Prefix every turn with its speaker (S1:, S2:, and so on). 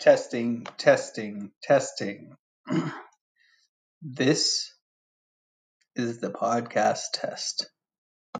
S1: Testing, testing, testing. this is the podcast test.